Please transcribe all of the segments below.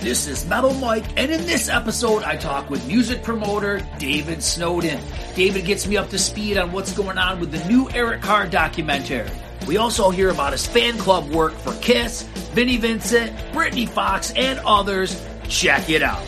This is Metal Mike, and in this episode, I talk with music promoter David Snowden. David gets me up to speed on what's going on with the new Eric Carr documentary. We also hear about his fan club work for Kiss, Vinnie Vincent, Britny Fox, and others. Check it out.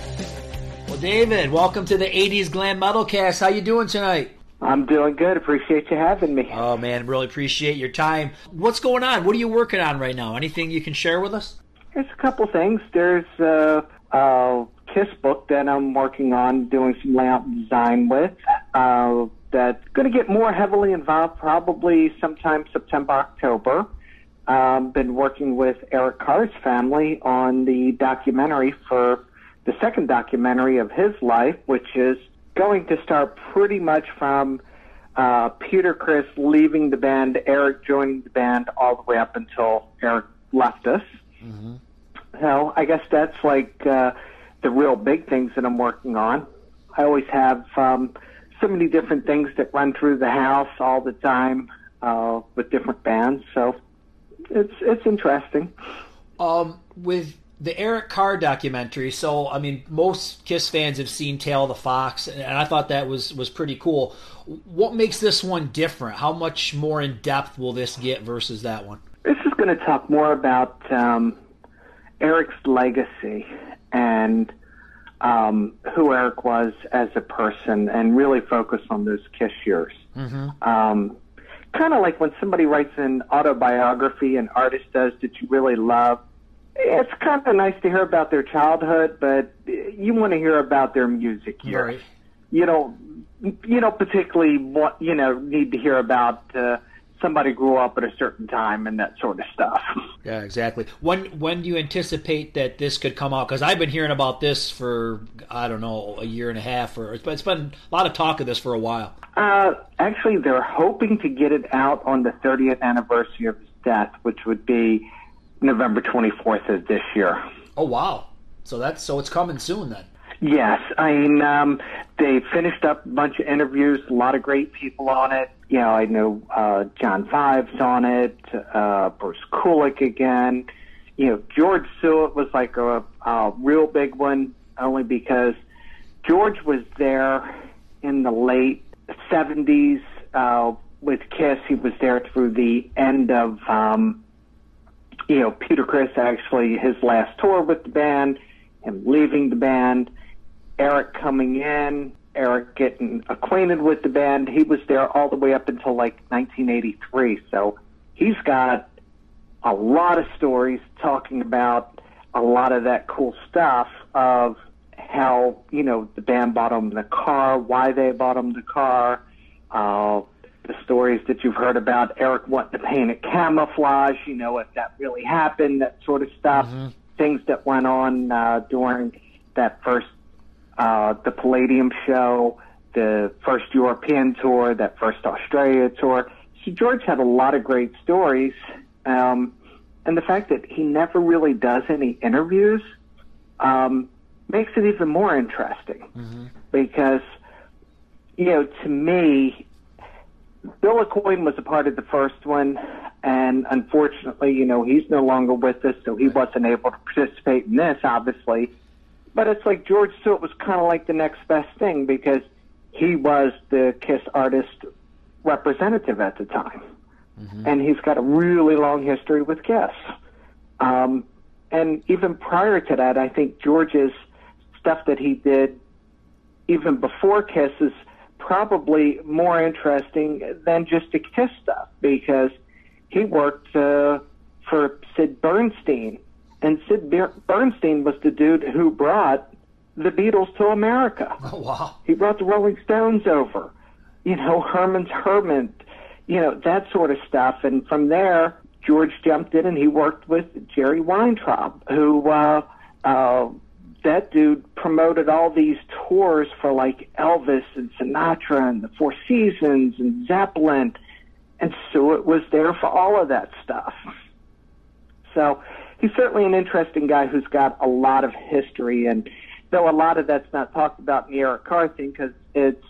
Well, David, welcome to the 80s Glam Metal Cast. How you doing tonight? I'm doing good. Appreciate you having me. Oh man, really appreciate your time. What's going on? What are you working on right now? Anything you can share with us? There's a couple things. There's a, a Kiss book that I'm working on doing some layout design with. Uh, that's going to get more heavily involved probably sometime September, October. Um, been working with Eric Carr's family on the documentary for the second documentary of his life, which is going to start pretty much from uh, Peter Criss leaving the band, Eric joining the band, all the way up until Eric left us. Mm-hmm. So I guess that's like uh, the real big things that I'm working on. I always have um, so many different things that run through the house all the time uh, with different bands. So it's it's interesting. Um, with the Eric Carr documentary, so I mean, most Kiss fans have seen Tale of the Fox, and I thought that was was pretty cool. What makes this one different? How much more in depth will this get versus that one? Going to talk more about um, Eric's legacy and um, who Eric was as a person, and really focus on those Kiss years. Mm-hmm. Um, kind of like when somebody writes an autobiography, an artist does that you really love. It's kind of nice to hear about their childhood, but you want to hear about their music years. Right. You don't, you don't particularly want, you know, need to hear about. Uh, somebody grew up at a certain time and that sort of stuff. Yeah, exactly. When when do you anticipate that this could come out? Because I've been hearing about this for I don't know a year and a half, or it's been, it's been a lot of talk of this for a while. Uh, actually, they're hoping to get it out on the 30th anniversary of his death, which would be November 24th of this year. Oh wow! So that's so it's coming soon then. Yes, I mean um, they finished up a bunch of interviews, a lot of great people on it. You know, I know uh, John 5's on it, uh, Bruce Kulick again. You know, George Sewitt was like a, a real big one, only because George was there in the late '70s uh, with Kiss. He was there through the end of, um, you know, Peter Criss actually his last tour with the band, him leaving the band Eric coming in, Eric getting acquainted with the band. He was there all the way up until like 1983. So he's got a lot of stories talking about a lot of that cool stuff of how, you know, the band bought him the car, why they bought him the car, uh, the stories that you've heard about Eric wanting to paint it camouflage, you know, if that really happened, that sort of stuff, mm-hmm. things that went on uh, during that first uh, the Palladium show, the first European tour, that first Australia tour. So George had a lot of great stories. Um, and the fact that he never really does any interviews um, makes it even more interesting mm-hmm. because, you know, to me, Bill Aucoin was a part of the first one, and unfortunately, you know, he's no longer with us, so he wasn't able to participate in this, obviously. But it's like George Sewitt was kind of like the next best thing because he was the Kiss artist representative at the time. Mm-hmm. And he's got a really long history with Kiss. Um, and even prior to that, I think George's stuff that he did even before Kiss is probably more interesting than just the Kiss stuff because he worked uh, for Sid Bernstein and Sid Bernstein was the dude who brought the Beatles to America. Oh, wow. He brought the Rolling Stones over. You know, Herman's Hermit, you know, that sort of stuff. And from there, George jumped in and he worked with Jerry Weintraub, who uh, uh, that dude promoted all these tours for like Elvis and Sinatra and the Four Seasons and Zeppelin, and Sewitt was there for all of that stuff. So he's certainly an interesting guy who's got a lot of history, and though a lot of that's not talked about in the Eric Carr thing because it's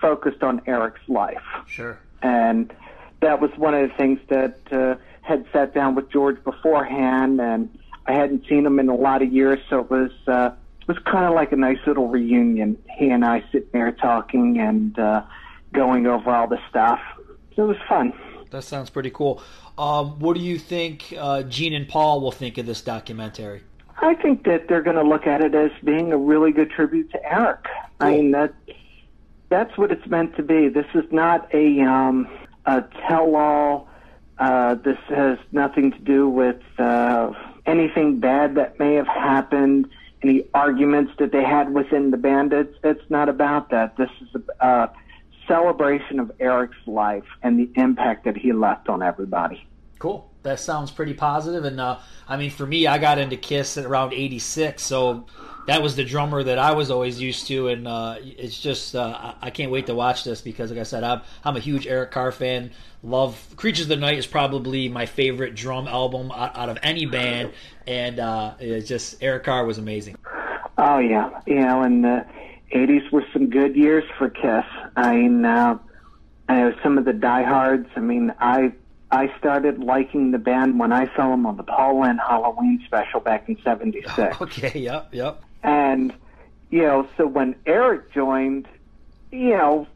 focused on Eric's life. Sure. And that was one of the things that uh, had sat down with George beforehand, and I hadn't seen him in a lot of years, so it was uh, it was kind of like a nice little reunion. He and I sitting there talking and uh, going over all the stuff. So it was fun. That sounds pretty cool. Um, what do you think uh, Gene and Paul will think of this documentary? I think that they're going to look at it as being a really good tribute to Eric. Cool. I mean that that's what it's meant to be. This is not a um, a tell-all. Uh, this has nothing to do with uh, anything bad that may have happened, any arguments that they had within the band. It's, it's not about that. This is a celebration of Eric's life and the impact that he left on everybody. Cool. That sounds pretty positive. And uh, I mean, for me, I got into Kiss at around '86, so that was the drummer that I was always used to, and uh, it's just uh, I can't wait to watch this because, like I said, I'm I'm a huge Eric Carr fan. Love Creatures of the Night is probably my favorite drum album out, out of any band, and uh, it's just Eric Carr was amazing. Oh yeah, you know, and the '80s were some good years for Kiss. I mean, uh, I know some of the diehards. I mean, I I started liking the band when I saw them on the Paul Lynde Halloween special back in '76. Okay, yep, yep. And you know, so when Eric joined, you know,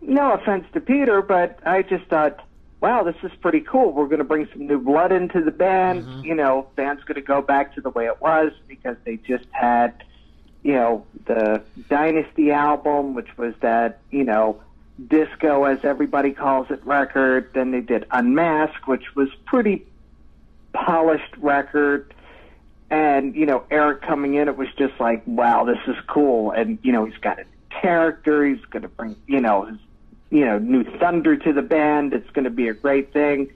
no offense to Peter, but I just thought, wow, this is pretty cool. We're going to bring some new blood into the band. Mm-hmm. You know, band's going to go back to the way it was because they just had, you know, the Dynasty album, which was that, you know, disco, as everybody calls it, record. Then they did Unmask, which was pretty polished record. And, you know, Eric coming in, it was just like, wow, this is cool. And, you know, he's got a character. He's going to bring, you know, his, you know, new thunder to the band. It's going to be a great thing.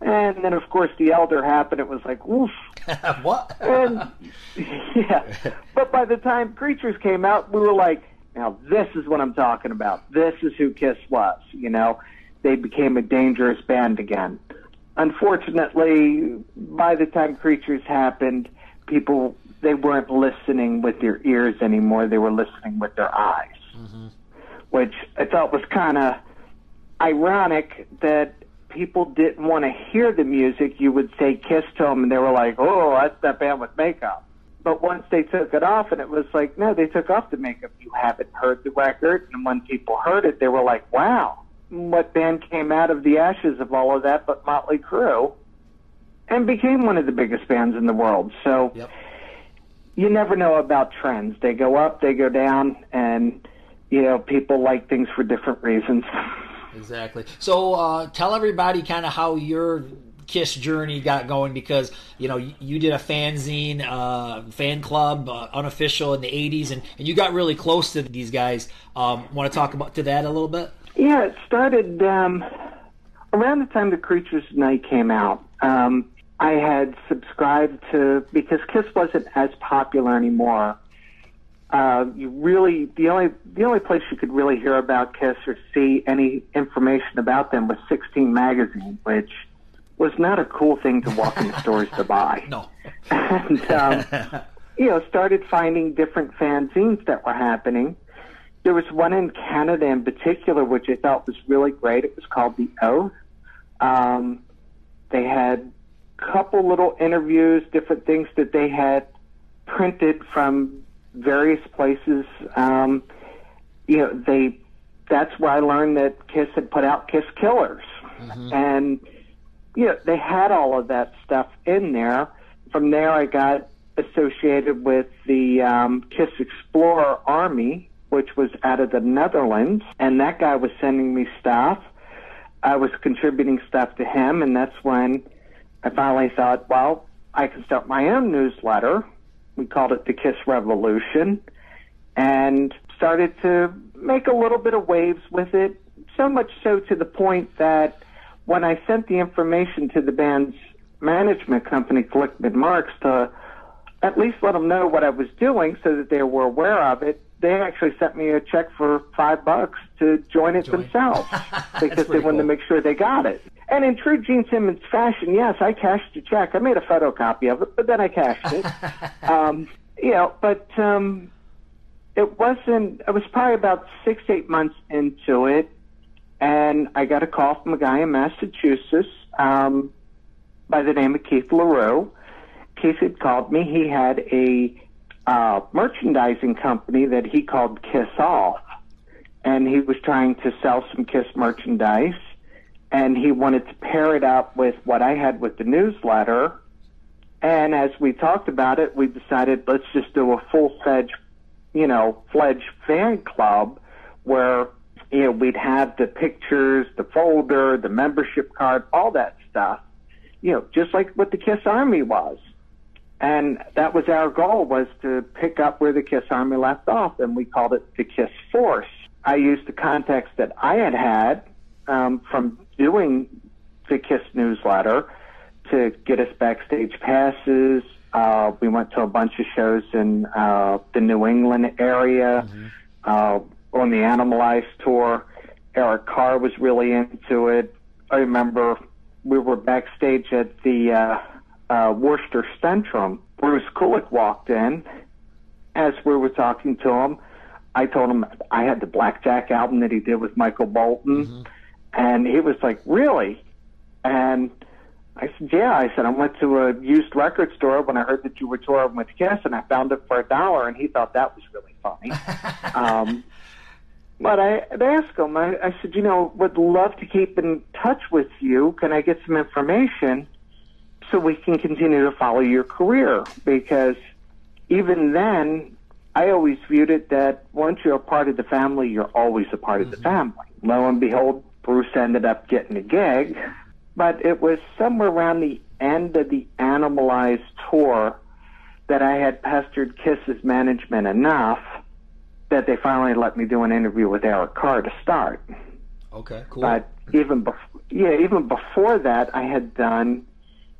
And then, of course, the Elder happened. It was like, oof. what? and, yeah. But by the time Creatures came out, we were like, now this is what I'm talking about. This is who Kiss was. You know, they became a dangerous band again. Unfortunately, by the time Creatures happened, people they weren't listening with their ears anymore. They were listening with their eyes, mm-hmm. which I thought was kind of ironic that people didn't want to hear the music. You would say Kiss to them, and they were like, "Oh, that's that band with makeup." But once they took it off, and it was like, no, they took off the makeup. You haven't heard the record, and when people heard it, they were like, "Wow, what band came out of the ashes of all of that?" But Motley Crue and became one of the biggest bands in the world. So yep. you never know about trends. They go up, they go down, and you know people like things for different reasons. Exactly. So uh, tell everybody kind of how your Kiss journey got going because you know you, did a fanzine, uh, fan club, uh, unofficial in the '80s, and, and you got really close to these guys. Um, Want to talk about to that a little bit? Yeah, it started um, around the time the Creatures Night came out. Um, I had subscribed to because Kiss wasn't as popular anymore. Uh, you really the only the only place you could really hear about Kiss or see any information about them was 16 magazine, which was not a cool thing to walk in stores to buy. No, and um, you know started finding different fanzines that were happening. There was one in Canada in particular, which I thought was really great. It was called The Oath. Um, they had a couple little interviews, different things that they had printed from various places. Um, you know, they that's where I learned that Kiss had put out Kiss Killers, mm-hmm. and you know they had all of that stuff in there. From there, I got associated with the um, Kiss Explorer Army, which was out of the Netherlands, and that guy was sending me stuff. I was contributing stuff to him, and that's when I finally thought, well, I can start my own newsletter. We called it the Kiss Revolution and started to make a little bit of waves with it, so much so to the point that when I sent the information to the band's management company, Glickman Marks, to at least let them know what I was doing so that they were aware of it. They actually sent me a check for five bucks to join it Join. themselves because they wanted cool. to make sure they got it. And in true Gene Simmons fashion, yes, I cashed the check. I made a photocopy of it, but then I cashed it. um, you know, but um, it wasn't. It was probably about six, eight months into it, and I got a call from a guy in Massachusetts um, by the name of Keith LaRue. Had called me. He had a uh, merchandising company that he called Kiss Off, and he was trying to sell some Kiss merchandise, and he wanted to pair it up with what I had with the newsletter. And as we talked about it, we decided let's just do a full-fledged, you know, fledged fan club where you know we'd have the pictures, the folder, the membership card, all that stuff. You know, just like what the Kiss Army was. And that was our goal was to pick up where the Kiss Army left off, and we called it the Kiss Force. I used the context that I had had um, from doing the Kiss newsletter to get us backstage passes. Uh, we went to a bunch of shows in uh, the New England area uh, on the Animalize tour. Eric Carr was really into it. I remember we were backstage at the uh, uh, Worcester Centrum. Bruce Kulick walked in. As we were talking to him, I told him I had the Blackjack album that he did with Michael Bolton, and he was like, "Really?" And I said, "Yeah." I said, "I went to a used record store when I heard that you were touring with Kiss, and I found it for a dollar." And he thought that was really funny. um, but I I'd asked him. I, I said, "You know, would love to keep in touch with you. Can I get some information so we can continue to follow your career?" Because even then, I always viewed it that once you're a part of the family, you're always a part of the mm-hmm. family. Lo and behold, Bruce ended up getting a gig, but it was somewhere around the end of the Animalized tour that I had pestered Kiss's management enough that they finally let me do an interview with Eric Carr to start. Okay, cool. But even before, yeah, even before that, I had done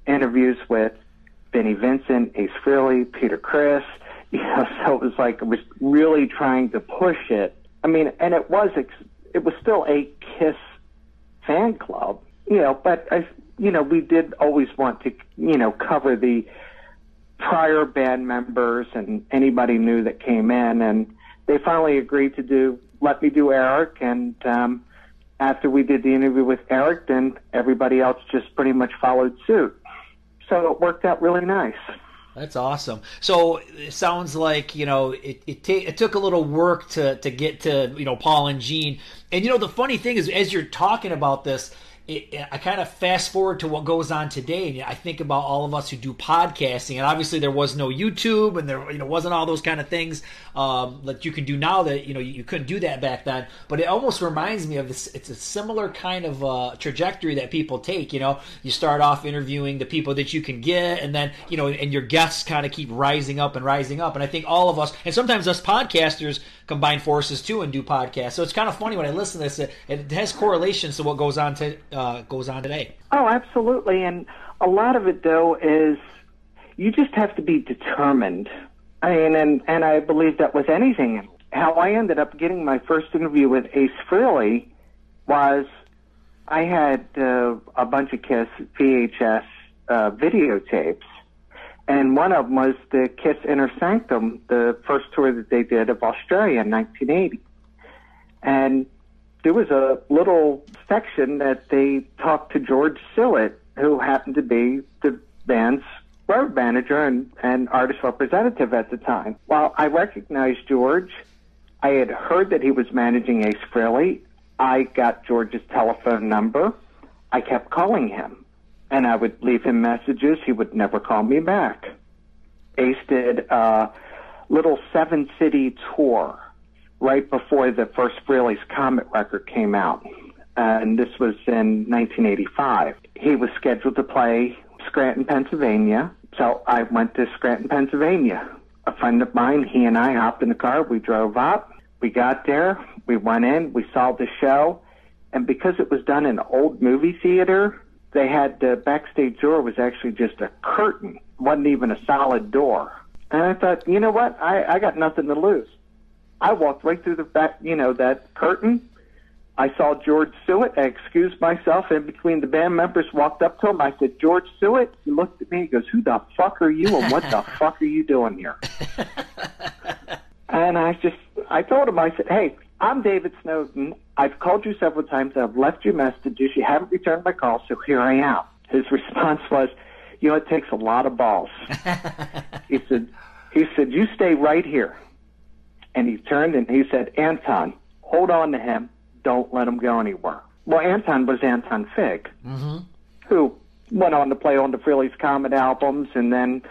interviews with Vinnie Vincent, Ace Frehley, Peter Criss. You know, so it was like I was really trying to push it. I mean, and it was it was still a Kiss fan club, you know. But I, you know, we did always want to, you know, cover the prior band members and anybody new that came in, and they finally agreed to do let me do Eric, and um, after we did the interview with Eric, then everybody else just pretty much followed suit. So it worked out really nice. That's awesome. So it sounds like you know it it, ta- it took a little work to to get to you know Paul and Gene. And you know the funny thing is, as you're talking about this, it, I kind of fast forward to what goes on today, and I think about all of us who do podcasting. And obviously, there was no YouTube, and there you know wasn't all those kind of things um, that you can do now that you know you couldn't do that back then. But it almost reminds me of this. It's a similar kind of uh, trajectory that people take. You know, you start off interviewing the people that you can get, and then you know, and your guests kind of keep rising up and rising up. And I think all of us, and sometimes us podcasters, combine forces too and do podcasts. So it's kind of funny when I listen to this. It, it has correlations to what goes on to uh, goes on today. Oh, absolutely. And a lot of it, though, is you just have to be determined. I mean, and, and I believe that with anything. How I ended up getting my first interview with Ace Frehley was I had uh, a bunch of Kiss VHS uh, videotapes, and one of them was the Kiss Inner Sanctum, the first tour that they did of Australia in 1980. And there was a little section that they talked to George Sewitt, who happened to be the band's road manager and, and artist representative at the time. While I recognized George, I had heard that he was managing Ace Frehley. I got George's telephone number. I kept calling him, and I would leave him messages. He would never call me back. Ace did a little seven city tour right before the first Frehley's Comet record came out. And this was in 1985. He was scheduled to play Scranton, Pennsylvania. So I went to Scranton, Pennsylvania. A friend of mine, he and I hopped in the car. We drove up. We got there. We went in. We saw the show. And because it was done in an old movie theater, they had the backstage door was actually just a curtain. wasn't even a solid door. And I thought, you know what? I, I got nothing to lose. I walked right through the back, you know, that curtain. I saw George Sewitt. I excused myself in between the band members, walked up to him. I said, George Sewitt. He looked at me. He goes, Who the fuck are you and what the fuck are you doing here? and I just, I told him, I said, Hey, I'm David Snowden. I've called you several times. I've left you messages. You haven't returned my call, so here I am. His response was, You know, it takes a lot of balls. he said, He said, You stay right here. And he turned and he said, Anton, hold on to him. Don't let him go anywhere. Well, Anton was Anton Fig, Mm-hmm. who went on to play on the Frehley's Comet albums, and then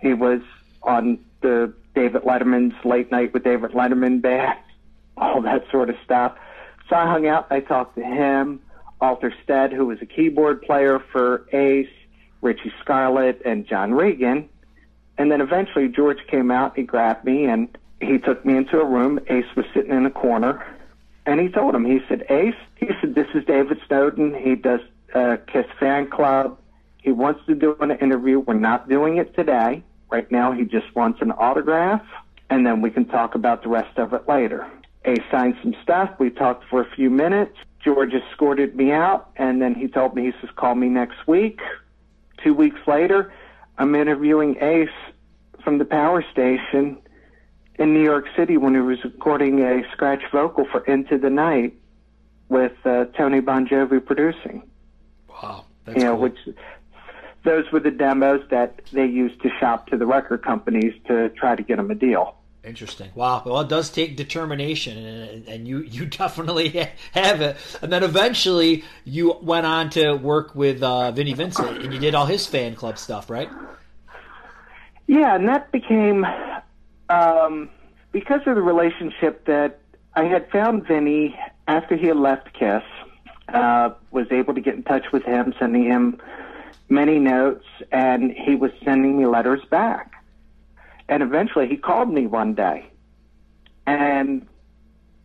he was on the David Letterman's Late Night with David Letterman band, all that sort of stuff. So I hung out. I talked to him, Arthur Stead, who was a keyboard player for Ace, Richie Scarlett, and John Regan. And then eventually George came out, he grabbed me, and he took me into a room. Ace was sitting in a corner, and he told him, he said, Ace, he said, this is David Snowden. He does uh, Kiss Fan Club. He wants to do an interview. We're not doing it today. Right now, he just wants an autograph, and then we can talk about the rest of it later. Ace signed some stuff. We talked for a few minutes. George escorted me out, and then he told me, he says, call me next week. Two weeks later, I'm interviewing Ace from the power station in New York City when he was recording a scratch vocal for Into the Night with uh, Tony Bongiovi producing. Wow. That's you know, cool. which those were the demos that they used to shop to the record companies to try to get them a deal. Interesting. Wow. Well, it does take determination, and, and you you definitely have it. And then eventually you went on to work with uh, Vinnie Vincent, and you did all his fan club stuff, right? Yeah, and that became um, because of the relationship that I had found Vinny after he had left Kiss. Uh, was able to get in touch with him, sending him many notes, and he was sending me letters back. And eventually, he called me one day, and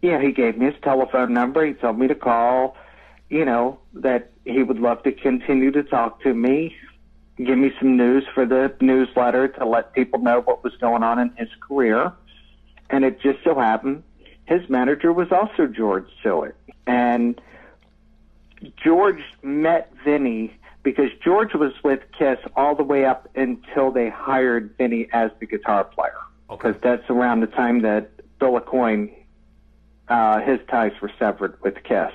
yeah, he gave me his telephone number. He told me to call. You know that he would love to continue to talk to me give me some news for the newsletter to let people know what was going on in his career. And it just so happened his manager was also George Sewitt. And George met Vinny because George was with Kiss all the way up until they hired Vinny as the guitar player. Because that's around the time that Bill Aucoin, uh, his ties were severed with Kiss.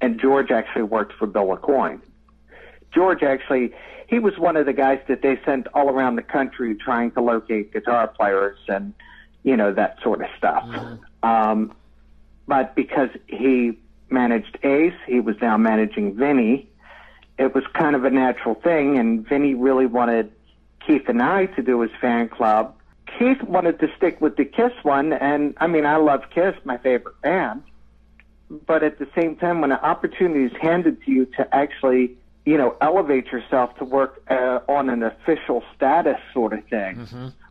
And George actually worked for Bill Aucoin. George actually, he was one of the guys that they sent all around the country trying to locate guitar players and, you know, that sort of stuff. Um, but because he managed Ace, he was now managing Vinny. It was kind of a natural thing, and Vinny really wanted Keith and I to do his fan club. Keith wanted to stick with the Kiss one, and I mean, I love Kiss, my favorite band. But at the same time, when an opportunity is handed to you to actually you know, elevate yourself to work uh, on an official status sort of thing,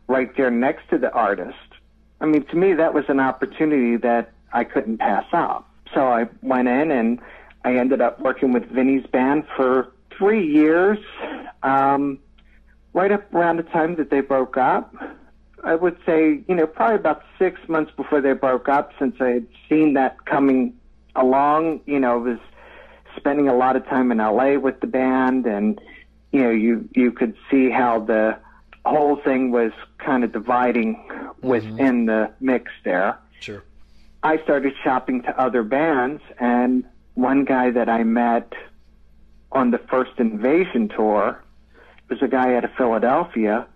right there next to the artist. I mean, to me, that was an opportunity that I couldn't pass up. So I went in and I ended up working with Vinny's band for three years, um, right up around the time that they broke up. I would say, you know, probably about six months before they broke up, since I had seen that coming along, you know, was spending a lot of time in LA with the band and you know you you could see how the whole thing was kind of dividing within the mix there. Sure. I started shopping to other bands and one guy that I met on the first invasion tour was a guy out of Philadelphia.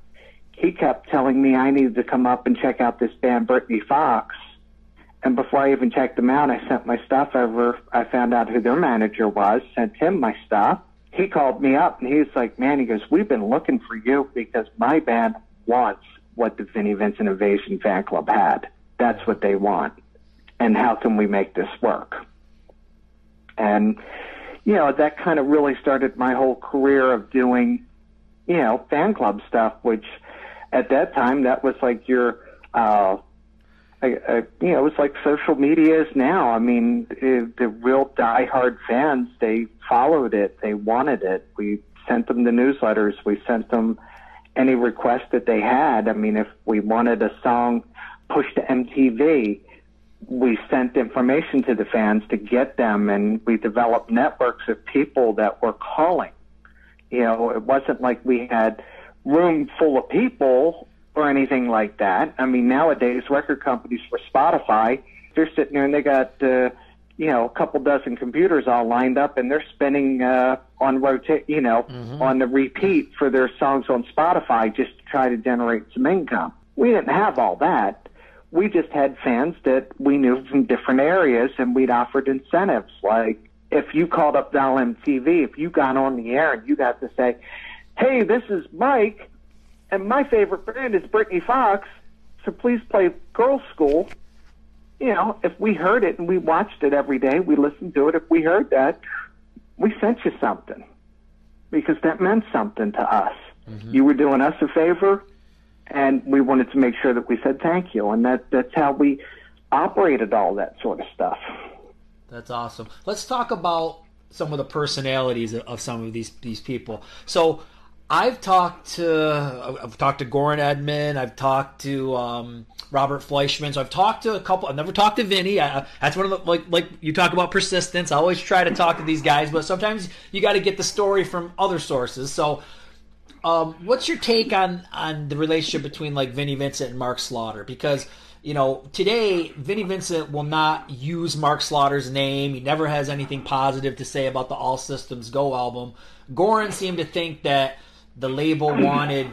He kept telling me I needed to come up and check out this band Britny Fox. And before I even checked them out, I sent my stuff over. I found out who their manager was, sent him my stuff. He called me up and he was like, man, he goes, we've been looking for you because my band wants what the Vinnie Vincent Invasion fan club had. That's what they want. And how can we make this work? And, you know, that kind of really started my whole career of doing, you know, fan club stuff, which at that time, that was like your, uh, I, I, you know, it was like social media is now. I mean, it, the real diehard fans, they followed it, they wanted it. We sent them the newsletters, we sent them any request that they had. I mean, if we wanted a song pushed to MTV, we sent information to the fans to get them, and we developed networks of people that were calling. You know, it wasn't like we had room full of people or anything like that. I mean, nowadays record companies for Spotify, they're sitting there and they got uh, you know a couple dozen computers all lined up and they're spinning uh, on rotate, you know, mm-hmm. on the repeat for their songs on Spotify just to try to generate some income. We didn't have all that. We just had fans that we knew from different areas, and we'd offered incentives like if you called up Dial MTV, if you got on the air and you got to say, "Hey, this is Mike." and my favorite band is Britny Fox, so please play Girls School. You know, if we heard it and we watched it every day, we listened to it. If we heard that, we sent you something because that meant something to us. Mm-hmm. You were doing us a favor, and we wanted to make sure that we said thank you, and that that's how we operated all that sort of stuff. That's awesome. Let's talk about some of the personalities of some of these these people. So I've talked to I've talked to Goran Edman. I've talked to um, Robert Fleischman. So I've talked to a couple. I've never talked to Vinny. I, that's one of the like like you talk about persistence. I always try to talk to these guys, but sometimes you got to get the story from other sources. So, um, what's your take on on the relationship between like Vinnie Vincent and Mark Slaughter? Because you know, today Vinnie Vincent will not use Mark Slaughter's name. He never has anything positive to say about the All Systems Go album. Goran seemed to think that the label wanted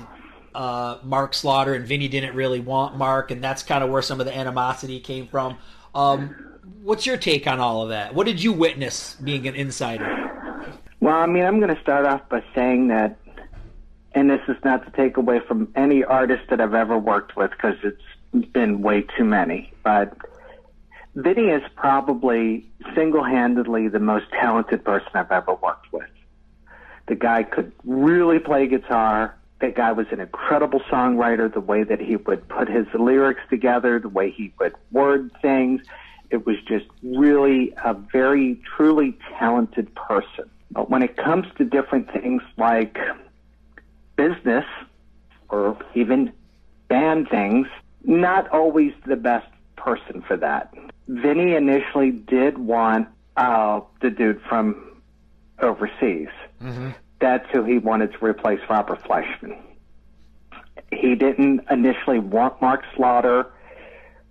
uh, Mark Slaughter, and Vinny didn't really want Mark, and that's kind of where some of the animosity came from. Um, what's your take on all of that? What did you witness being an insider? Well, I mean, I'm going to start off by saying that, and this is not to take away from any artist that I've ever worked with because it's been way too many, but Vinny is probably single handedly the most talented person I've ever worked with. The guy could really play guitar. That guy was an incredible songwriter. The way that he would put his lyrics together, the way he would word things, it was just really a very truly talented person. But when it comes to different things like business or even band things, not always the best person for that. Vinny initially did want uh, the dude from overseas. Mm-hmm. That's who he wanted to replace Robert Fleischman. He didn't initially want Mark Slaughter,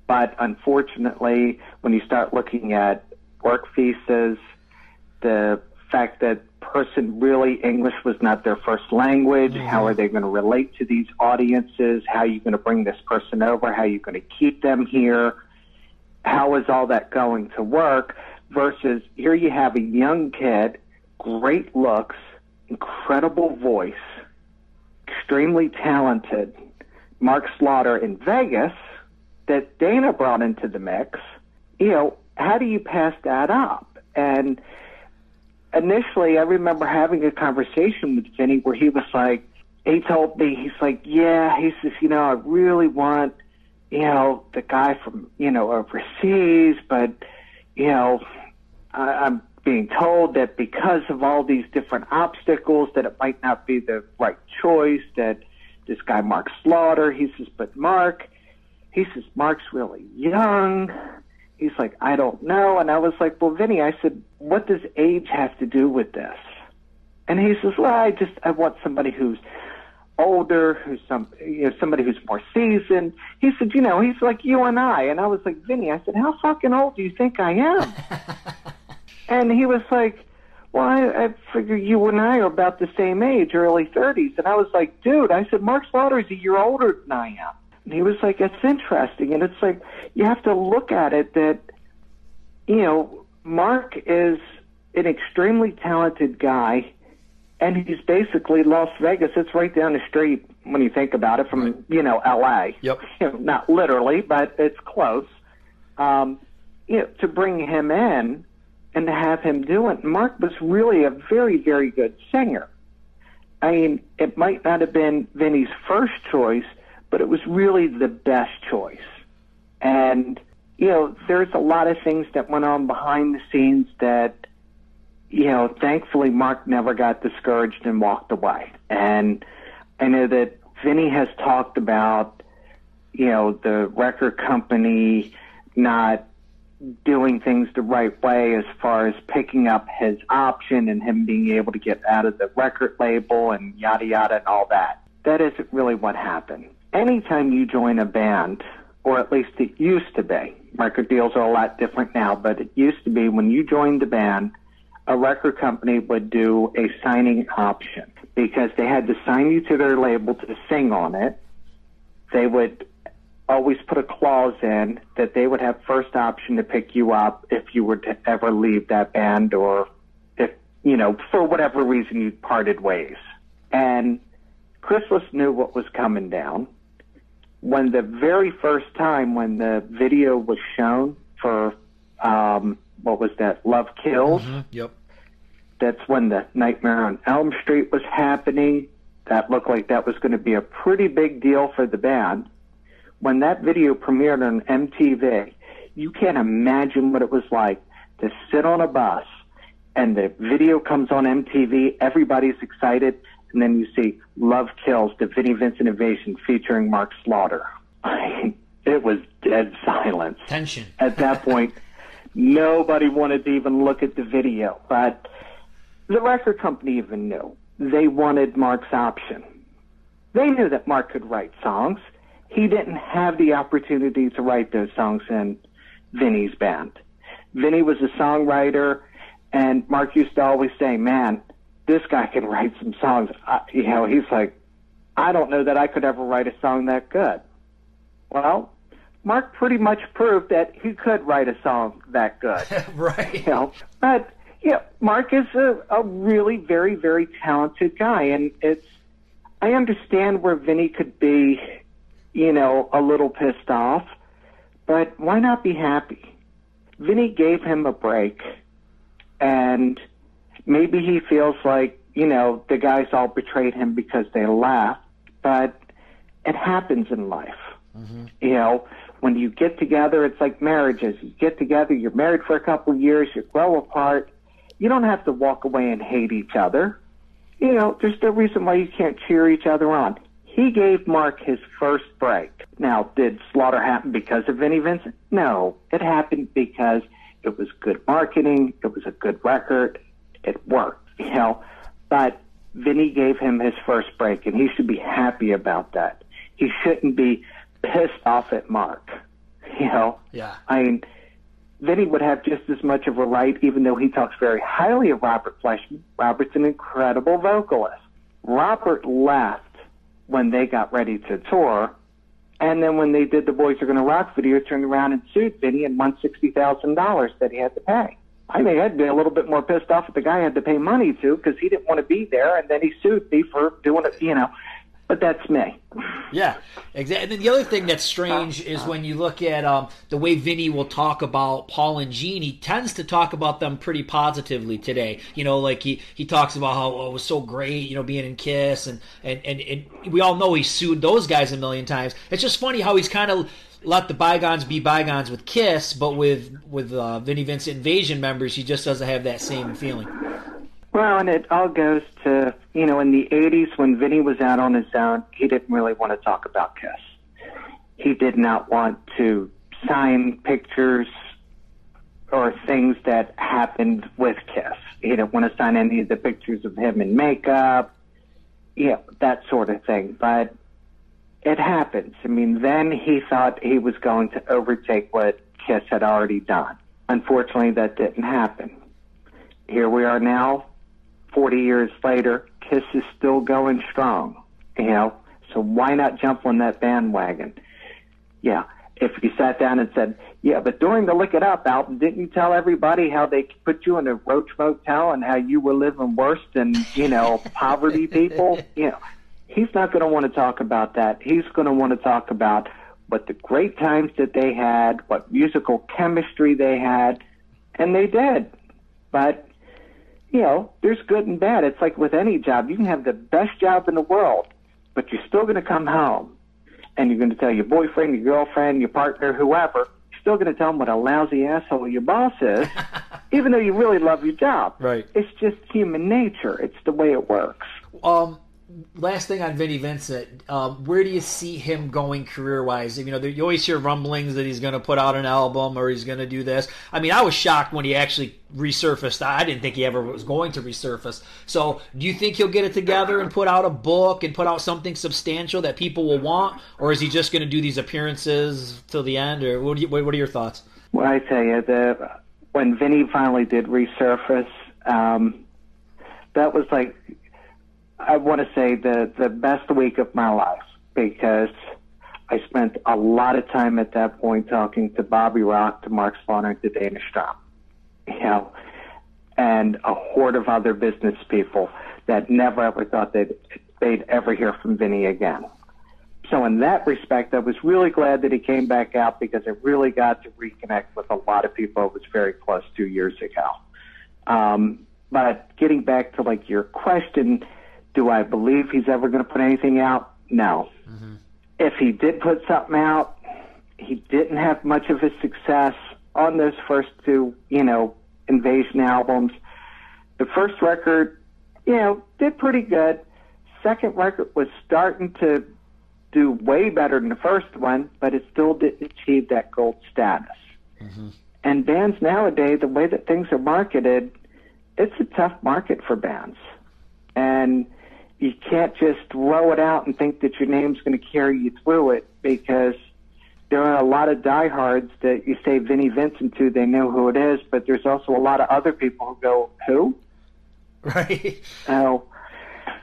but unfortunately, when you start looking at work visas, the fact that person really English was not their first language. Mm-hmm. How are they going to relate to these audiences? How are you going to bring this person over? How are you going to keep them here? How is all that going to work? Versus here you have a young kid great looks, incredible voice, extremely talented Mark Slaughter in Vegas that Dana brought into the mix. You know, how do you pass that up? And initially, I remember having a conversation with Vinny where he was like, he told me, he's like, yeah, he says, you know, I really want, you know, the guy from, you know, overseas, but, you know, I, I'm being told that because of all these different obstacles that it might not be the right choice that this guy Mark Slaughter he says but Mark he says Mark's really young he's like I don't know and I was like well Vinny I said what does age have to do with this and he says well I just I want somebody who's older, who's some you know somebody who's more seasoned. He said, you know, he's like you and I, and I was like, Vinny, I said, how fucking old do you think I am? And he was like, well, I, I figure you and I are about the same age, early 30s. And I was like, dude, I said, Mark Slaughter's a year older than I am. And he was like, it's interesting. And it's like, you have to look at it that, you know, Mark is an extremely talented guy, and he's basically Las Vegas. It's right down the street when you think about it from, right. you know, L.A. Yep. You know, not literally, but it's close. Um, you know, to bring him in, and to have him do it. Mark was really a very, very good singer. I mean, it might not have been Vinny's first choice, but it was really the best choice. And, you know, there's a lot of things that went on behind the scenes that, you know, thankfully Mark never got discouraged and walked away. And I know that Vinny has talked about, you know, the record company not doing things the right way as far as picking up his option and him being able to get out of the record label and yada yada and all that. That isn't really what happened. Anytime you join a band, or at least it used to be, record deals are a lot different now, but it used to be when you joined the band, a record company would do a signing option because they had to sign you to their label to sing on it. They would always put a clause in that they would have first option to pick you up if you were to ever leave that band or if, you know, for whatever reason you parted ways. And Chrysalis knew what was coming down. When the very first time when the video was shown for, um, what was that, Love Kills? Mm-hmm. Yep. That's when the Nightmare on Elm Street was happening. That looked like that was going to be a pretty big deal for the band when that video premiered on MTV, you can't imagine what it was like to sit on a bus and the video comes on MTV, everybody's excited, and then you see Love Kills, the Vinnie Vincent Invasion featuring Mark Slaughter. it was dead silence. Tension. At that point, nobody wanted to even look at the video, but the record company even knew. They wanted Mark's option. They knew that Mark could write songs he didn't have the opportunity to write those songs in Vinnie's band. Vinnie was a songwriter, and Mark used to always say, "Man, this guy can write some songs." I, you know, he's like, "I don't know that I could ever write a song that good." Well, Mark pretty much proved that he could write a song that good. right. You know, but yeah, Mark is a, a really very, very talented guy, and it's. I understand where Vinny could be you know, a little pissed off, but why not be happy? Vinny gave him a break, and maybe he feels like, you know, the guys all betrayed him because they laughed, but it happens in life. Mm-hmm. You know, when you get together, it's like marriages. You get together, you're married for a couple of years, you grow apart. You don't have to walk away and hate each other. You know, there's no reason why you can't cheer each other on. He gave Mark his first break. Now, did Slaughter happen because of Vinnie Vincent? No, it happened because it was good marketing. It was a good record. It worked, you know. But Vinny gave him his first break, and he should be happy about that. He shouldn't be pissed off at Mark. You know. Yeah. I mean, Vinny would have just as much of a right, even though he talks very highly of Robert Fleischman. Robert's an incredible vocalist. Robert left when they got ready to tour. And then when they did the Boys Are Gonna Rock video, turned around and sued Vinny and won sixty thousand dollars that he had to pay. I think I'd a little bit more pissed off if the guy had to pay money to because he didn't want to be there, and then he sued me for doing it. You know, but that's me. Yeah, exactly. And then the other thing that's strange is when you look at um, the way Vinny will talk about Paul and Gene. He tends to talk about them pretty positively today. You know, like he, he talks about how oh, it was so great, you know, being in Kiss, and, and and and we all know he sued those guys a million times. It's just funny how he's kind of let the bygones be bygones with Kiss, but with with uh, Vinnie Vincent Invasion members, he just doesn't have that same feeling. Well, and it all goes to, you know, in the 80s when Vinny was out on his own, he didn't really want to talk about Kiss. He did not want to sign pictures or things that happened with Kiss. He didn't want to sign any of the pictures of him in makeup, yeah, that sort of thing. But it happens. I mean, then he thought he was going to overtake what Kiss had already done. Unfortunately, that didn't happen. Here we are now, 40 years later, Kiss is still going strong, you know, so why not jump on that bandwagon? Yeah, if you sat down and said, yeah, but during the Lick It Up album, didn't you tell everybody how they put you in a roach motel and how you were living worse than, you know, poverty people? You know, he's not going to want to talk about that. He's going to want to talk about what the great times that they had, what musical chemistry they had, and they did. But you know, there's good and bad. It's like with any job. You can have the best job in the world, but you're still going to come home and you're going to tell your boyfriend, your girlfriend, your partner, whoever, you're still going to tell them what a lousy asshole your boss is, even though you really love your job. Right. It's just human nature. It's the way it works. Um, last thing on Vinnie Vincent, um, where do you see him going career wise? You know, you always hear rumblings that he's going to put out an album or he's going to do this. I mean, I was shocked when he actually resurfaced. I didn't think he ever was going to resurface. So, do you think he'll get it together and put out a book and put out something substantial that people will want, or is he just going to do these appearances till the end? Or what, you, what are your thoughts? Well, I tell you, the when Vinnie finally did resurface, um, that was like I want to say the the best week of my life because I spent a lot of time at that point talking to Bobby Rock, to Mark Slaughter, to Dana Strum, you know, and a horde of other business people that never ever thought they'd they'd ever hear from Vinnie again. So in that respect, I was really glad that he came back out because I really got to reconnect with a lot of people I was very close two years ago. Um, but getting back to like your question, do I believe he's ever going to put anything out? No. Mm-hmm. If he did put something out, he didn't have much of a success on those first two, you know, Invasion albums. The first record, you know, did pretty good. Second record was starting to do way better than the first one, but it still didn't achieve that gold status. Mm-hmm. And bands nowadays, the way that things are marketed, it's a tough market for bands. And you can't just throw it out and think that your name's going to carry you through it because there are a lot of diehards that you say Vinnie Vincent to, they know who it is, but there's also a lot of other people who go, who? Right. Oh,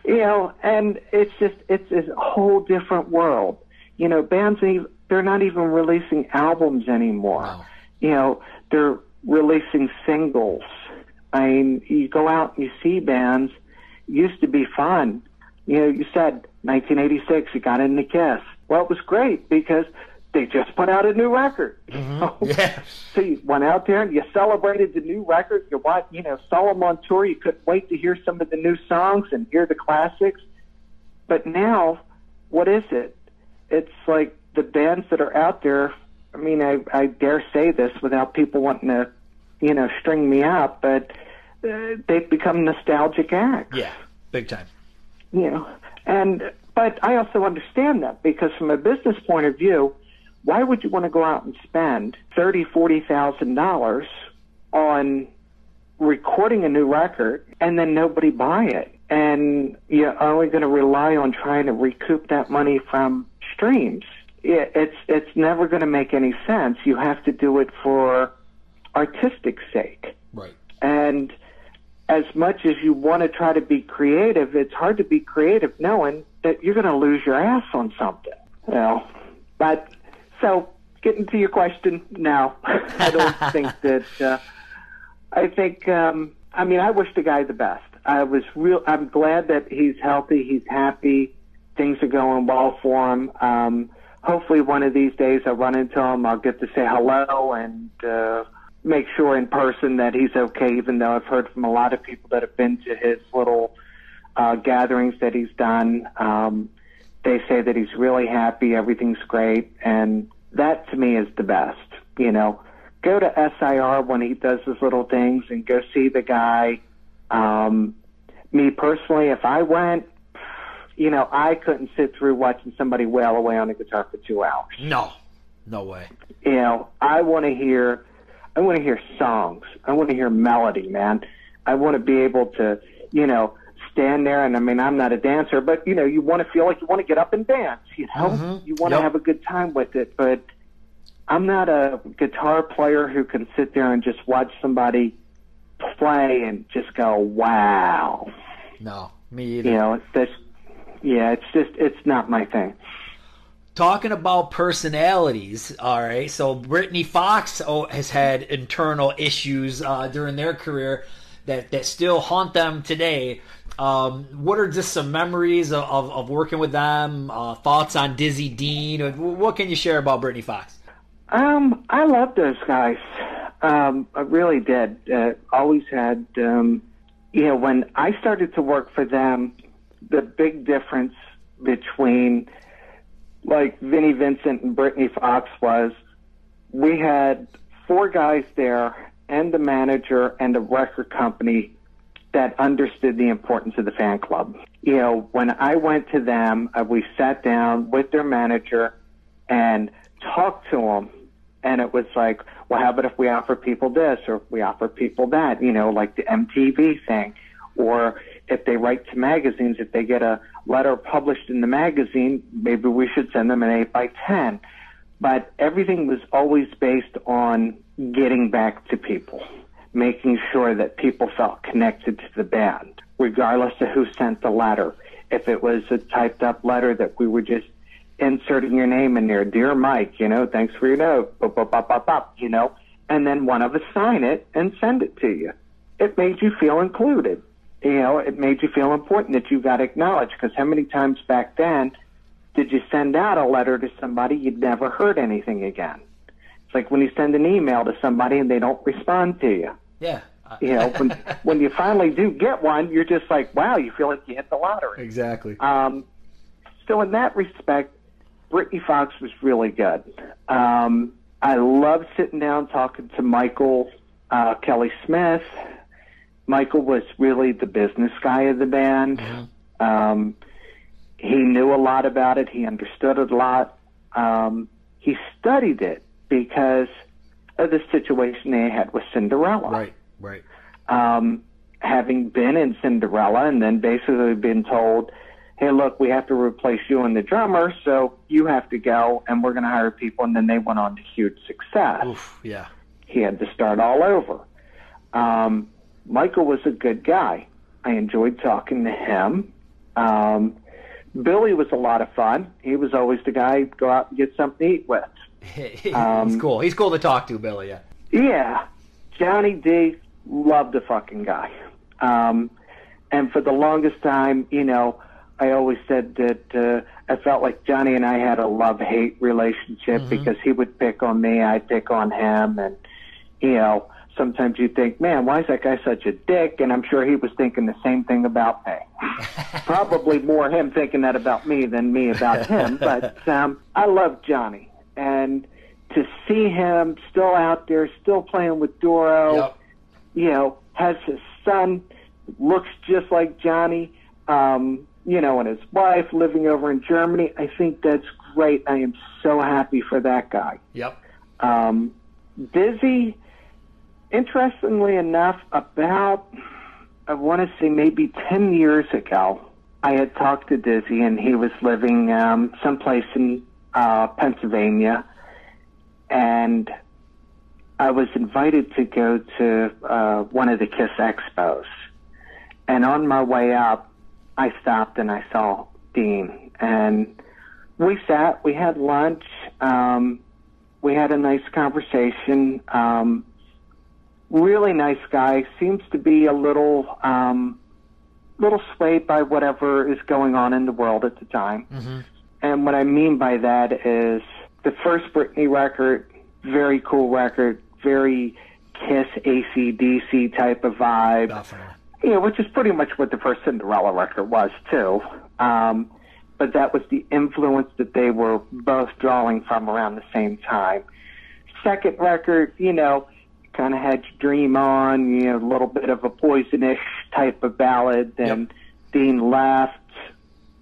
you know, and it's just it's a whole different world. You know, bands they're not even releasing albums anymore. Wow. You know, they're releasing singles. I mean, you go out and you see bands used to be fun. You know, you said 1986, you got into Kiss. Well, it was great because they just put out a new record. Mm-hmm. yeah. So you went out there and you celebrated the new record. You watched, you know, saw them on tour. You couldn't wait to hear some of the new songs and hear the classics. But now, what is it? It's like the bands that are out there. I mean, I, I dare say this without people wanting to, you know, string me up, but uh, they've become nostalgic acts. Yeah, big time. You know, and but I also understand that because from a business point of view, why would you want to go out and spend thirty, forty thousand dollars on recording a new record and then nobody buy it? And you're only going to rely on trying to recoup that money from streams. It's it's never going to make any sense. You have to do it for artistic sake. Right. And as much as you want to try to be creative, it's hard to be creative knowing that you're going to lose your ass on something. You know, but so getting to your question now, I don't think that. Uh, I think. Um, I mean, I wish the guy the best. I was real. I'm glad that he's healthy. He's happy. Things are going well for him. Um, hopefully, one of these days I'll run into him. I'll get to say hello and. Uh, make sure in person that he's okay, even though I've heard from a lot of people that have been to his little uh, gatherings that he's done. Um, they say that he's really happy, everything's great, and that to me is the best. You know, go to SIR when he does his little things and go see the guy. Um, me personally, if I went, you know, I couldn't sit through watching somebody wail away on a guitar for two hours. No, no way. You know, I want to hear I want to hear songs. I want to hear melody, man. I want to be able to, you know, stand there and I mean I'm not a dancer, but you know, you want to feel like you want to get up and dance, you know? Mm-hmm. You want yep. to have a good time with it, but I'm not a guitar player who can sit there and just watch somebody play and just go, "Wow." No, me either. You know, it's just yeah, it's just it's not my thing talking about personalities, all right. So Britny Fox oh, has had internal issues uh, during their career that that still haunt them today. Um, what are just some memories of, of, of working with them? Uh, thoughts on Dizzy Dean? What can you share about Britny Fox? Um, I love those guys. Um, I really did. Uh, always had. Um, you know, when I started to work for them, the big difference between like Vinnie Vincent and Britny Fox was we had four guys there and the manager and the record company that understood the importance of the fan club. you know, when I went to them, uh, we sat down with their manager and talked to them, and it was like, well, how about if we offer people this or if we offer people that, you know, like the MTV thing, or if they write to magazines, if they get a letter published in the magazine, maybe we should send them an 8 by 10 But everything was always based on getting back to people, making sure that people felt connected to the band, regardless of who sent the letter. If it was a typed up letter that we were just inserting your name in there, dear Mike, you know, thanks for your note, bop, bop, bop, bop, bop, you know, and then one of us sign it and send it to you. It made you feel included you know, it made you feel important that you got acknowledged. Because how many times back then did you send out a letter to somebody you'd never heard anything again? It's like when you send an email to somebody and they don't respond to you. Yeah. you know, when when you finally do get one, you're just like, wow, you feel like you hit the lottery. Exactly. Um, so in that respect, Britny Fox was really good. Um, I love sitting down talking to Michael uh, Kelly Smith Michael was really the business guy of the band. Mm-hmm. Um, he knew a lot about it. He understood it a lot. Um, he studied it because of the situation they had with Cinderella. Right, right. Um, having been in Cinderella and then basically been told, hey, look, we have to replace you and the drummer, so you have to go, and we're going to hire people. And then they went on to huge success. Oof, yeah. He had to start all over. Um, Michael was a good guy. I enjoyed talking to him. Um, Billy was a lot of fun. He was always the guy I'd go out and get something to eat with. Um, He's cool. He's cool to talk to, Billy. Yeah. Yeah, Johnny Dee loved the fucking guy. Um, and for the longest time, you know, I always said that uh, I felt like Johnny and I had a love hate relationship mm-hmm. because he would pick on me, I'd pick on him, and you know, sometimes you think, man, why is that guy such a dick? And I'm sure he was thinking the same thing about me. Probably more him thinking that about me than me about him. But um, I love Johnny, and to see him still out there, still playing with Doro, yep. you know, has his son looks just like Johnny, um, you know, and his wife living over in Germany. I think that's great. I am so happy for that guy. Yep. Um, Dizzy interestingly enough, about, I want to say maybe 10 years ago, I had talked to Dizzy, and he was living um, someplace in uh, Pennsylvania. And I was invited to go to uh, one of the Kiss expos. And on my way up, I stopped and I saw Dean. And we sat, we had lunch, um, we had a nice conversation. Um, really nice guy. Seems to be a little um, little swayed by whatever is going on in the world at the time. Mm-hmm. And what I mean by that is the first Britny record, very cool record, very Kiss ACDC type of vibe. Definitely. You know, which is pretty much what the first Cinderella record was too. Um, but that was the influence that they were both drawing from around the same time. Second record, you know, kind of had your dream on, you know, a little bit of a poisonish type of ballad. Then yep. Dean left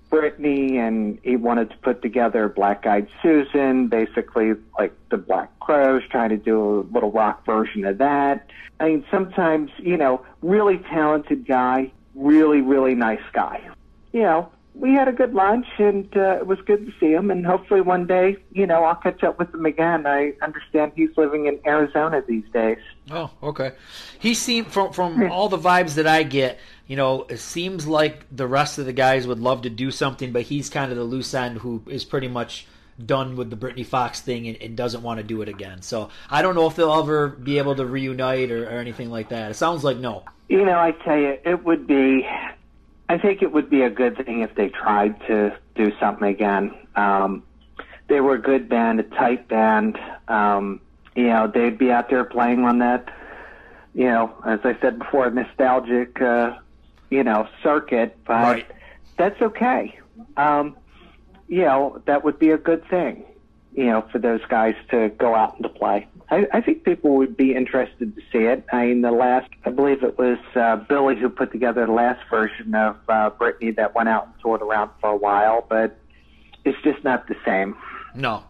Britny and he wanted to put together Black Eyed Susan, basically like the Black Crowes, trying to do a little rock version of that. I mean, sometimes, you know, really talented guy, really, really nice guy. You know, we had a good lunch and uh, it was good to see him and hopefully one day you know i'll catch up with him again i understand he's living in arizona these days oh okay he seemed from from all the vibes that i get you know it seems like the rest of the guys would love to do something but he's kind of the loose end who is pretty much done with the Britny Fox thing and, and, doesn't want to do it again. So I don't know if they'll ever be able to reunite or, or anything like that. It sounds like no. You know, I tell you, it would be I think it would be a good thing if they tried to do something again. Um, they were a good band, a tight band. Um, you know, they'd be out there playing on that, you know, as I said before, nostalgic, uh, you know, circuit. But right. that's okay. Um, you know, that would be a good thing. you know, for those guys to go out and to play. I, I think people would be interested to see it. I mean, the last, I believe it was uh, Billy who put together the last version of uh, Britny that went out and toured around for a while, but it's just not the same. No.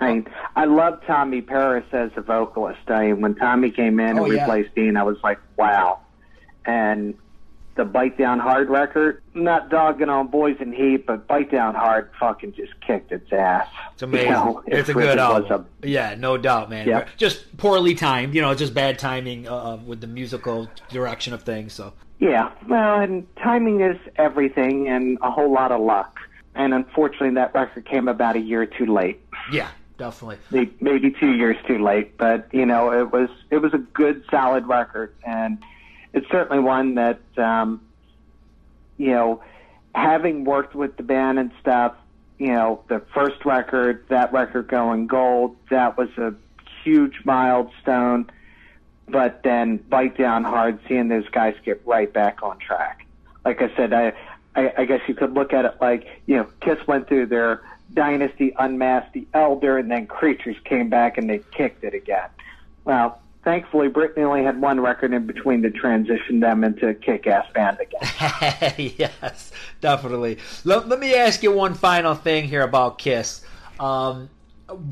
I mean, I love Tommy Paris as a vocalist. I mean, when Tommy came in Oh, and yeah. replaced Dean, I was like, wow. And the Bite Down Hard record, not dogging on Boys in Heat, but Bite Down Hard fucking just kicked its ass. It's amazing. You know, it's a good album. Yeah, no doubt, man. Yeah. Just poorly timed, you know, just bad timing uh, with the musical direction of things. So Yeah, well, and timing is everything, and a whole lot of luck. And unfortunately, that record came about a year too late. yeah, definitely. Maybe two years too late, but you know, it was it was a good, solid record, and it's certainly one that um, you know, having worked with the band and stuff, you know, the first record, that record going gold, that was a huge milestone. But then bite down hard, seeing those guys get right back on track. Like I said, I, I, I guess you could look at it like, you know, Kiss went through their dynasty, unmasked the Elder, and then Creatures came back and they kicked it again. Well, thankfully, Britny only had one record in between to transition them into a kick-ass band again. yes, definitely. Let, let me ask you one final thing here about Kiss. Um,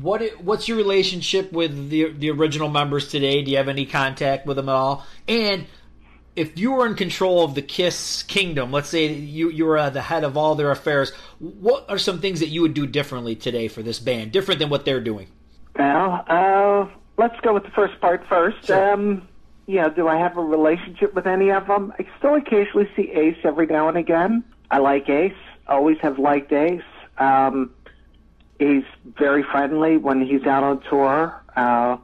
what what's your relationship with the the original members today? Do you have any contact with them at all? And if you were in control of the Kiss kingdom, let's say you you were uh, the head of all their affairs, what are some things that you would do differently today for this band, different than what they're doing? Well, uh, let's go with the first part first. Sure. Um, know, do I have a relationship with any of them? I still occasionally see Ace every now and again. I like Ace. Always have liked Ace. Um, he's very friendly when he's out on tour. Uh,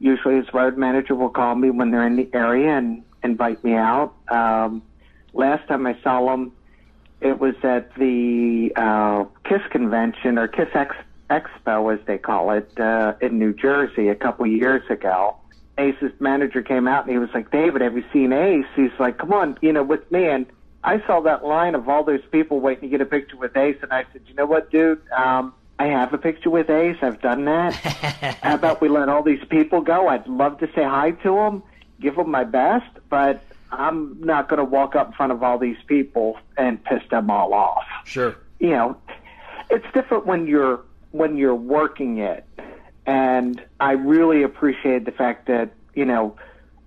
usually his road manager will call me when they're in the area and invite me out. Um, last time I saw him, it was at the uh, Kiss convention or Kiss Ex- Expo, as they call it, uh, in New Jersey a couple years ago. Ace's manager came out and he was like, David, have you seen Ace? He's like, come on, you know, with me. And I saw that line of all those people waiting to get a picture with Ace, and I said, you know what, dude? Um, I have a picture with Ace. I've done that. How about we let all these people go? I'd love to say hi to them, give them my best, but I'm not going to walk up in front of all these people and piss them all off Sure. you know, it's different when you're when you're working it. And I really appreciate the fact that you know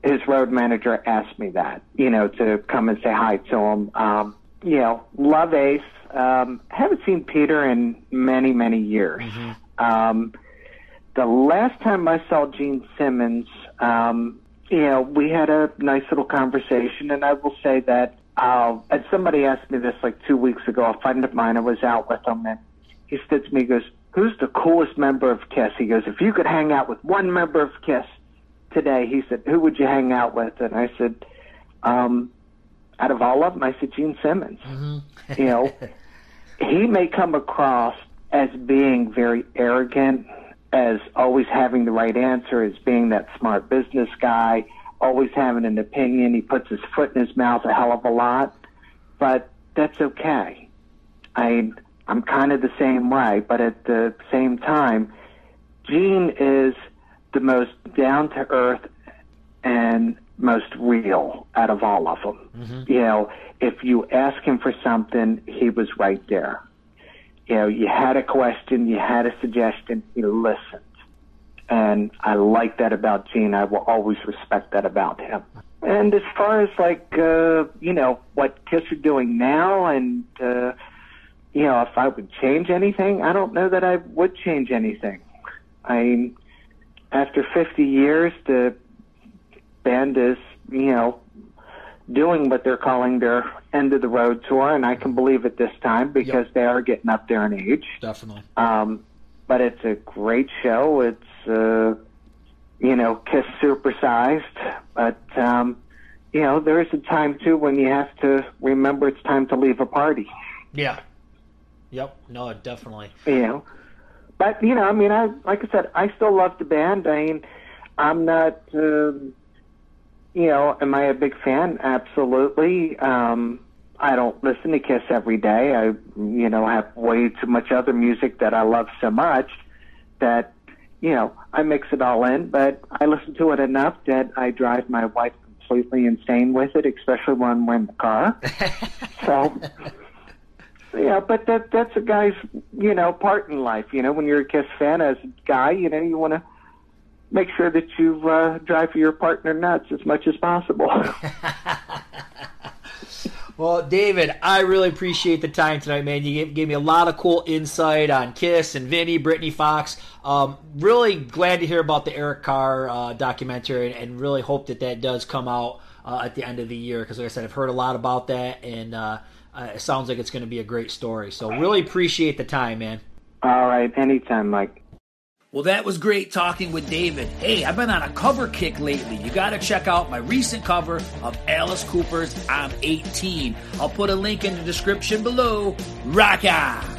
his road manager asked me that, you know, to come and say hi to him. Um, you know, love Ace. Um, haven't seen Peter in many many years. Um, the last time I saw Gene Simmons, um, you know, we had a nice little conversation, and I will say that uh, and somebody asked me this like two weeks ago. A friend of mine, I was out with him, and he said to me, he goes, "Who's the coolest member of Kiss?" He goes, "If you could hang out with one member of Kiss today," he said, "Who would you hang out with?" And I said, um, "Out of all of them, I said Gene Simmons." you know, he may come across as being very arrogant, as always having the right answer, as being that smart business guy, always having an opinion. He puts his foot in his mouth a hell of a lot, but that's okay. I I'm kind of the same way, but at the same time, Gene is the most down to earth and most real out of all of them. You know, if you ask him for something, he was right there. You know, you had a question, you had a suggestion, he listened. And I like that about Gene. I will always respect that about him. And as far as like, uh, you know, what Kiss are doing now and, uh, you know, if I would change anything, I don't know that I would change anything. I mean, after 50 years, the band is, you know, doing what they're calling their end of the road tour, and I can believe it this time because they are getting up there in age. Definitely. Um, but it's a great show. It's, uh, you know, Kiss supersized, but, um, you know, there is a time too when you have to remember it's time to leave a party. Yeah. Yep. No, definitely. you know. But you know, I mean, I like I said, I still love the band. I mean, I'm not, um, you know, am I a big fan? Absolutely. Um, I don't listen to Kiss every day. I, you know, have way too much other music that I love so much. that you know I mix it all in, but I listen to it enough that I drive my wife completely insane with it, especially when we're in the car. so. Yeah, but that that's a guy's you know part in life. You know, when you're a Kiss fan as a guy, you know you want to make sure that you uh, drive your partner nuts as much as possible. well, David, I really appreciate the time tonight, man. You gave, gave, me a lot of cool insight on Kiss and Vinnie, Britny Fox. Um, really glad to hear about the Eric Carr uh, documentary, and, and, really hope that that does come out uh, at the end of the year. Because, like I said, I've heard a lot about that, and uh, uh, it sounds like it's going to be a great story. So, really appreciate the time, man. All right, anytime, Mike. Well, that was great talking with David. Hey, I've been on a cover kick lately. You got to check out my recent cover of Alice Cooper's I'm 18. I'll put a link in the description below. Rock on!